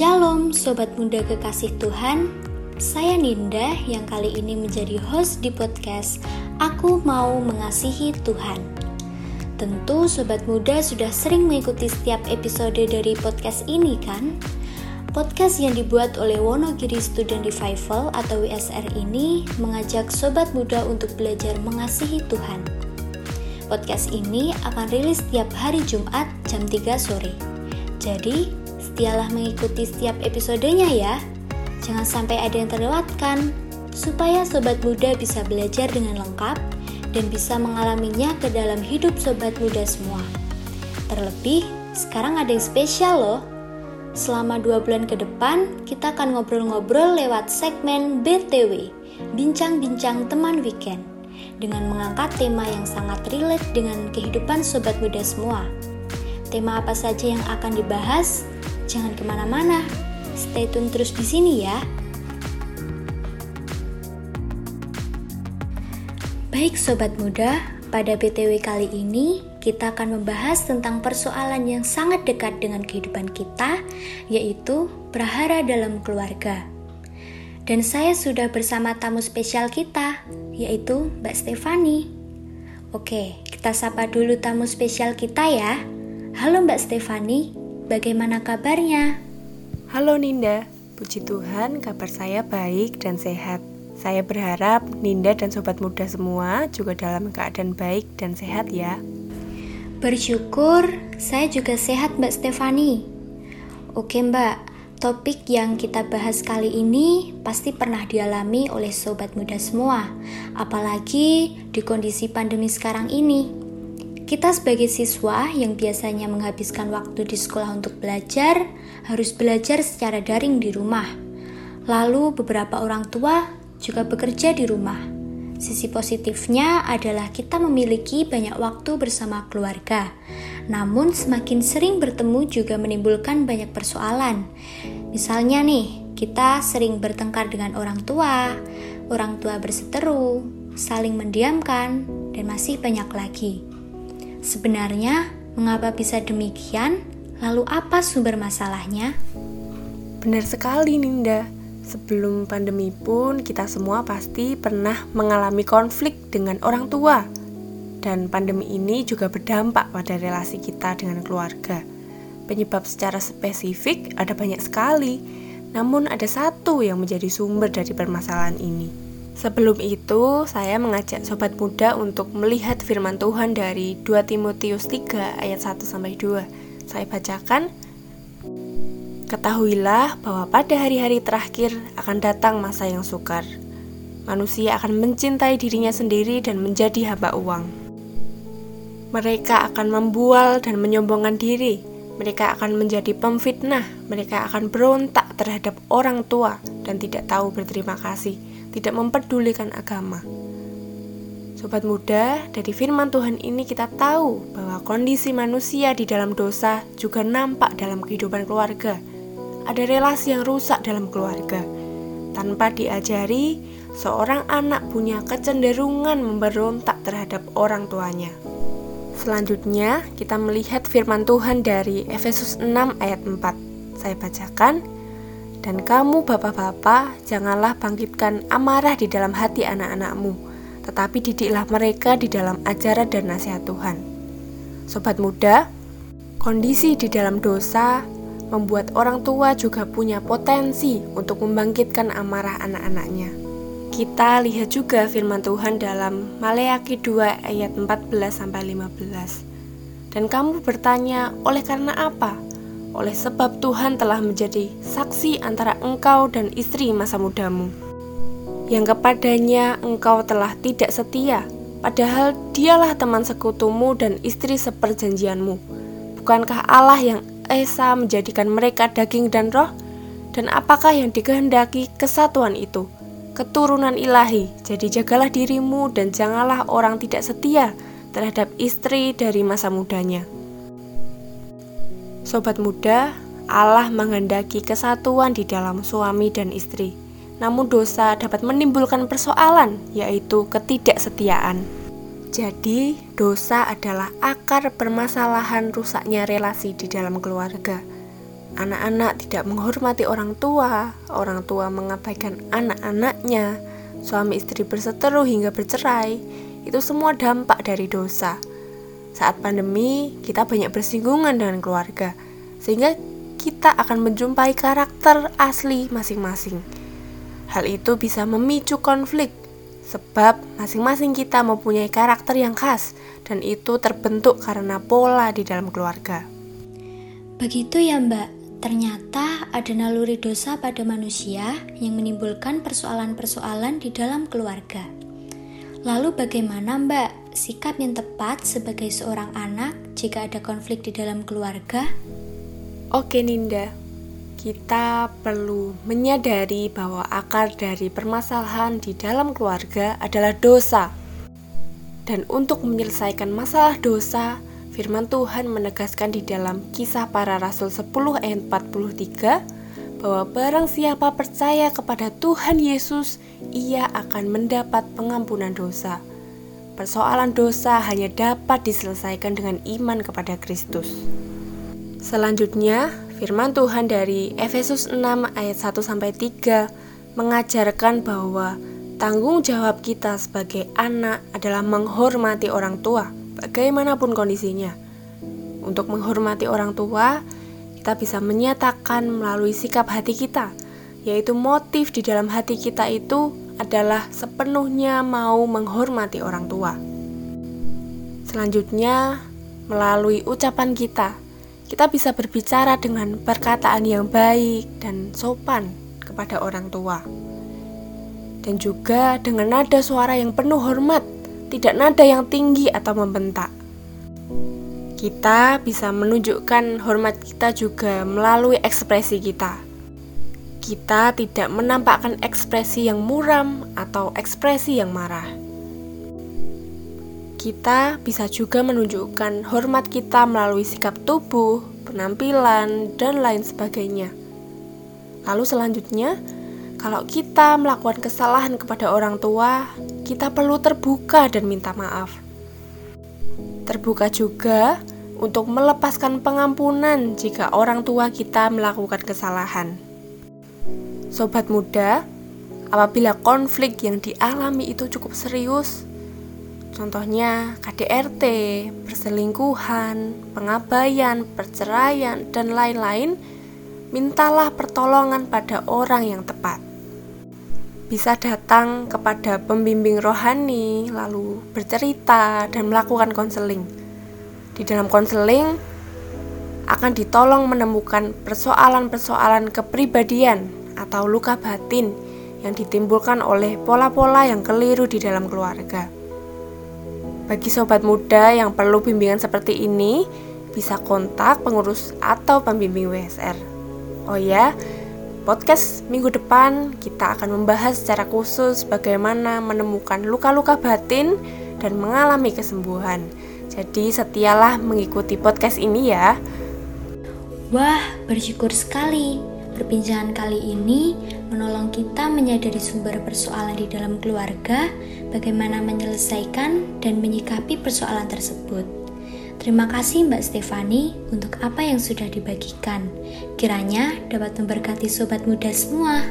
Shalom Sobat Muda Kekasih Tuhan. Saya Ninda yang kali ini menjadi host di podcast Aku Mau Mengasihi Tuhan. Tentu Sobat Muda sudah sering mengikuti setiap episode dari podcast ini kan? Podcast yang dibuat oleh Wonogiri Student Revival atau WSR ini mengajak Sobat Muda untuk belajar mengasihi Tuhan. Podcast ini akan rilis setiap hari Jumat jam 3 sore. Jadi, Setialah mengikuti setiap episodenya ya. Jangan sampai ada yang terlewatkan, supaya sobat muda bisa belajar dengan lengkap dan bisa mengalaminya ke dalam hidup sobat muda semua. Terlebih, sekarang ada yang spesial loh. Selama dua bulan ke depan, kita akan ngobrol-ngobrol lewat segmen BTW, Bincang-Bincang Teman Weekend, dengan mengangkat tema yang sangat relate dengan kehidupan sobat muda semua. Tema apa saja yang akan dibahas? Jangan ke mana-mana, stay tune terus di sini ya. Baik sobat muda, pada BTW kali ini kita akan membahas tentang persoalan yang sangat dekat dengan kehidupan kita, yaitu prahara dalam keluarga. Dan saya sudah bersama tamu spesial kita, yaitu Mbak Stefani. Oke, kita sapa dulu tamu spesial kita ya. Halo Mbak Stefani, Bagaimana kabarnya? Halo Ninda, puji Tuhan kabar saya baik dan sehat. Saya berharap Ninda dan sobat muda semua juga dalam keadaan baik dan sehat ya. Bersyukur saya juga sehat Mbak Stefani. Oke Mbak, topik yang kita bahas kali ini pasti pernah dialami oleh sobat muda semua, apalagi di kondisi pandemi sekarang ini. Kita sebagai siswa yang biasanya menghabiskan waktu di sekolah untuk belajar, harus belajar secara daring di rumah. Lalu beberapa orang tua juga bekerja di rumah. Sisi positifnya adalah kita memiliki banyak waktu bersama keluarga. Namun semakin sering bertemu juga menimbulkan banyak persoalan. Misalnya nih, kita sering bertengkar dengan orang tua, orang tua berseteru, saling mendiamkan, dan masih banyak lagi. Sebenarnya, mengapa bisa demikian? Lalu apa sumber masalahnya? Benar sekali, Ninda. Sebelum pandemi pun kita semua pasti pernah mengalami konflik dengan orang tua. Dan pandemi ini juga berdampak pada relasi kita dengan keluarga. Penyebab secara spesifik ada banyak sekali, namun ada satu yang menjadi sumber dari permasalahan ini Sebelum itu, saya mengajak sobat muda untuk melihat firman Tuhan dari 2 Timotius 3 ayat 1 sampai 2. Saya bacakan Ketahuilah bahwa pada hari-hari terakhir akan datang masa yang sukar. Manusia akan mencintai dirinya sendiri dan menjadi hamba uang. Mereka akan membual dan menyombongkan diri. Mereka akan menjadi pemfitnah. Mereka akan berontak terhadap orang tua dan tidak tahu berterima kasih tidak memperdulikan agama. Sobat muda, dari firman Tuhan ini kita tahu bahwa kondisi manusia di dalam dosa juga nampak dalam kehidupan keluarga. Ada relasi yang rusak dalam keluarga. Tanpa diajari, seorang anak punya kecenderungan memberontak terhadap orang tuanya. Selanjutnya, kita melihat firman Tuhan dari Efesus 6 ayat 4. Saya bacakan, dan kamu bapak-bapak, janganlah bangkitkan amarah di dalam hati anak-anakmu, tetapi didiklah mereka di dalam ajaran dan nasihat Tuhan. Sobat muda, kondisi di dalam dosa membuat orang tua juga punya potensi untuk membangkitkan amarah anak-anaknya. Kita lihat juga firman Tuhan dalam Maleakhi 2 ayat 14 sampai 15. Dan kamu bertanya, oleh karena apa? Oleh sebab Tuhan telah menjadi saksi antara engkau dan istri masa mudamu, yang kepadanya engkau telah tidak setia, padahal dialah teman sekutumu dan istri seperjanjianmu. Bukankah Allah yang Esa menjadikan mereka daging dan roh? Dan apakah yang dikehendaki kesatuan itu? Keturunan ilahi, jadi jagalah dirimu dan janganlah orang tidak setia terhadap istri dari masa mudanya. Sobat muda, Allah menghendaki kesatuan di dalam suami dan istri. Namun dosa dapat menimbulkan persoalan, yaitu ketidaksetiaan. Jadi, dosa adalah akar permasalahan rusaknya relasi di dalam keluarga. anak-anak tidak menghormati orang tua, orang tua mengabaikan anak-anaknya, suami istri berseteru hingga bercerai, itu semua dampak dari dosa. Saat pandemi, kita banyak bersinggungan dengan keluarga, sehingga kita akan menjumpai karakter asli masing-masing. Hal itu bisa memicu konflik, sebab masing-masing kita mempunyai karakter yang khas, dan itu terbentuk karena pola di dalam keluarga. Begitu ya, Mbak. Ternyata ada naluri dosa pada manusia yang menimbulkan persoalan-persoalan di dalam keluarga. Lalu bagaimana Mbak sikap yang tepat sebagai seorang anak jika ada konflik di dalam keluarga? Oke Ninda, kita perlu menyadari bahwa akar dari permasalahan di dalam keluarga adalah dosa. Dan untuk menyelesaikan masalah dosa, Firman Tuhan menegaskan di dalam kisah para rasul 10 ayat 43 bahwa barang siapa percaya kepada Tuhan Yesus, ia akan mendapat pengampunan dosa. Persoalan dosa hanya dapat diselesaikan dengan iman kepada Kristus. Selanjutnya, firman Tuhan dari Efesus 6 ayat 1 sampai 3 mengajarkan bahwa tanggung jawab kita sebagai anak adalah menghormati orang tua bagaimanapun kondisinya. Untuk menghormati orang tua, kita bisa menyatakan melalui sikap hati kita, yaitu motif di dalam hati kita itu adalah sepenuhnya mau menghormati orang tua. Selanjutnya, melalui ucapan kita, kita bisa berbicara dengan perkataan yang baik dan sopan kepada orang tua, dan juga dengan nada suara yang penuh hormat tidak nada yang tinggi atau membentak. Kita bisa menunjukkan hormat kita juga melalui ekspresi kita. Kita tidak menampakkan ekspresi yang muram atau ekspresi yang marah. Kita bisa juga menunjukkan hormat kita melalui sikap tubuh, penampilan, dan lain sebagainya. Lalu selanjutnya, kalau kita melakukan kesalahan kepada orang tua, kita perlu terbuka dan minta maaf. Terbuka juga untuk melepaskan pengampunan jika orang tua kita melakukan kesalahan. Sobat muda, apabila konflik yang dialami itu cukup serius, contohnya KDRT, perselingkuhan, pengabaian, perceraian, dan lain-lain, mintalah pertolongan pada orang yang tepat bisa datang kepada pembimbing rohani, lalu bercerita dan melakukan konseling. Di dalam konseling akan ditolong menemukan persoalan-persoalan kepribadian atau luka batin yang ditimbulkan oleh pola-pola yang keliru di dalam keluarga. Bagi sobat muda yang perlu bimbingan seperti ini, bisa kontak pengurus atau pembimbing WSR. Oh ya, podcast minggu depan kita akan membahas secara khusus bagaimana menemukan luka-luka batin dan mengalami kesembuhan. Jadi setialah mengikuti podcast ini ya. Wah, bersyukur sekali. Perbincangan kali ini menolong kita menyadari sumber persoalan di dalam keluarga, bagaimana menyelesaikan dan menyikapi persoalan tersebut. Terima kasih Mbak Stefani untuk apa yang sudah dibagikan. Kiranya dapat memberkati sobat muda semua.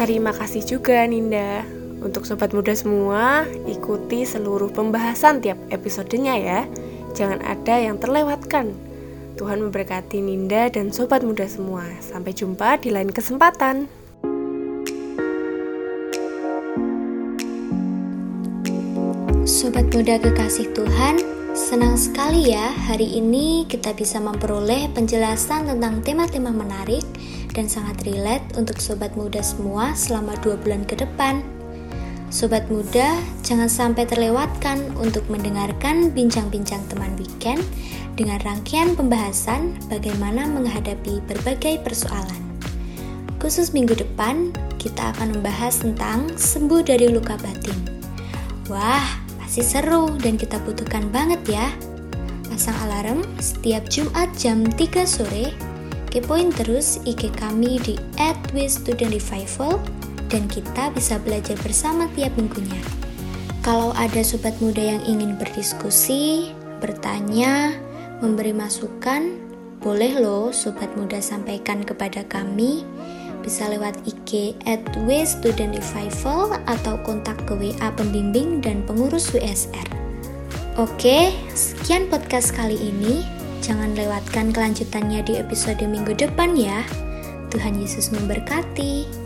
Terima kasih juga Ninda. Untuk sobat muda semua, ikuti seluruh pembahasan tiap episodenya ya. Jangan ada yang terlewatkan. Tuhan memberkati Ninda dan sobat muda semua. Sampai jumpa di lain kesempatan. Sobat muda kekasih Tuhan, Senang sekali ya, hari ini kita bisa memperoleh penjelasan tentang tema-tema menarik dan sangat relate untuk sobat muda semua selama dua bulan ke depan. Sobat muda, jangan sampai terlewatkan untuk mendengarkan bincang-bincang teman weekend dengan rangkaian pembahasan bagaimana menghadapi berbagai persoalan. Khusus minggu depan, kita akan membahas tentang sembuh dari luka batin. Wah, pasti seru dan kita butuhkan banget ya. Pasang alarm setiap Jumat jam 3 sore. Kepoin terus IG kami di @wisstudentrevival dan kita bisa belajar bersama tiap minggunya. Kalau ada sobat muda yang ingin berdiskusi, bertanya, memberi masukan, Boleh loh Sobat Muda sampaikan kepada kami bisa lewat IG at Revival atau kontak ke WA pembimbing dan pengurus WSR. Oke, sekian podcast kali ini. Jangan lewatkan kelanjutannya di episode minggu depan ya. Tuhan Yesus memberkati.